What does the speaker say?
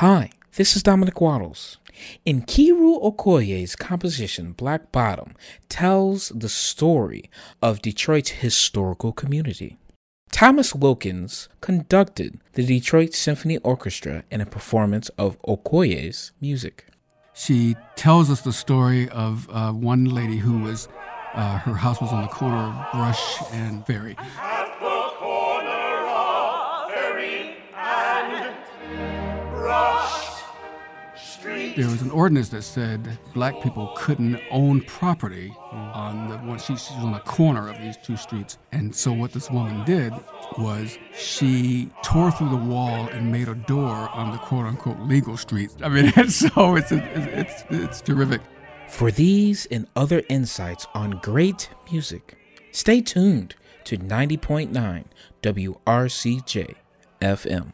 Hi, this is Dominic Waddles. Nkeiru Okoye's composition Black Bottom tells the story of Detroit's historical community. Thomas Wilkins conducted the Detroit Symphony Orchestra in a performance of Okoye's music. She tells us the story of uh, one lady who was, uh, her house was on the corner of Brush and Ferry. There was an ordinance that said black people couldn't own property mm. on the one. She, she was on the corner of these two streets, and so what this woman did was she tore through the wall and made a door on the quote unquote legal street. I mean, so it's it's it's terrific. For these and other insights on great music, stay tuned to 90.9 WRCJ FM.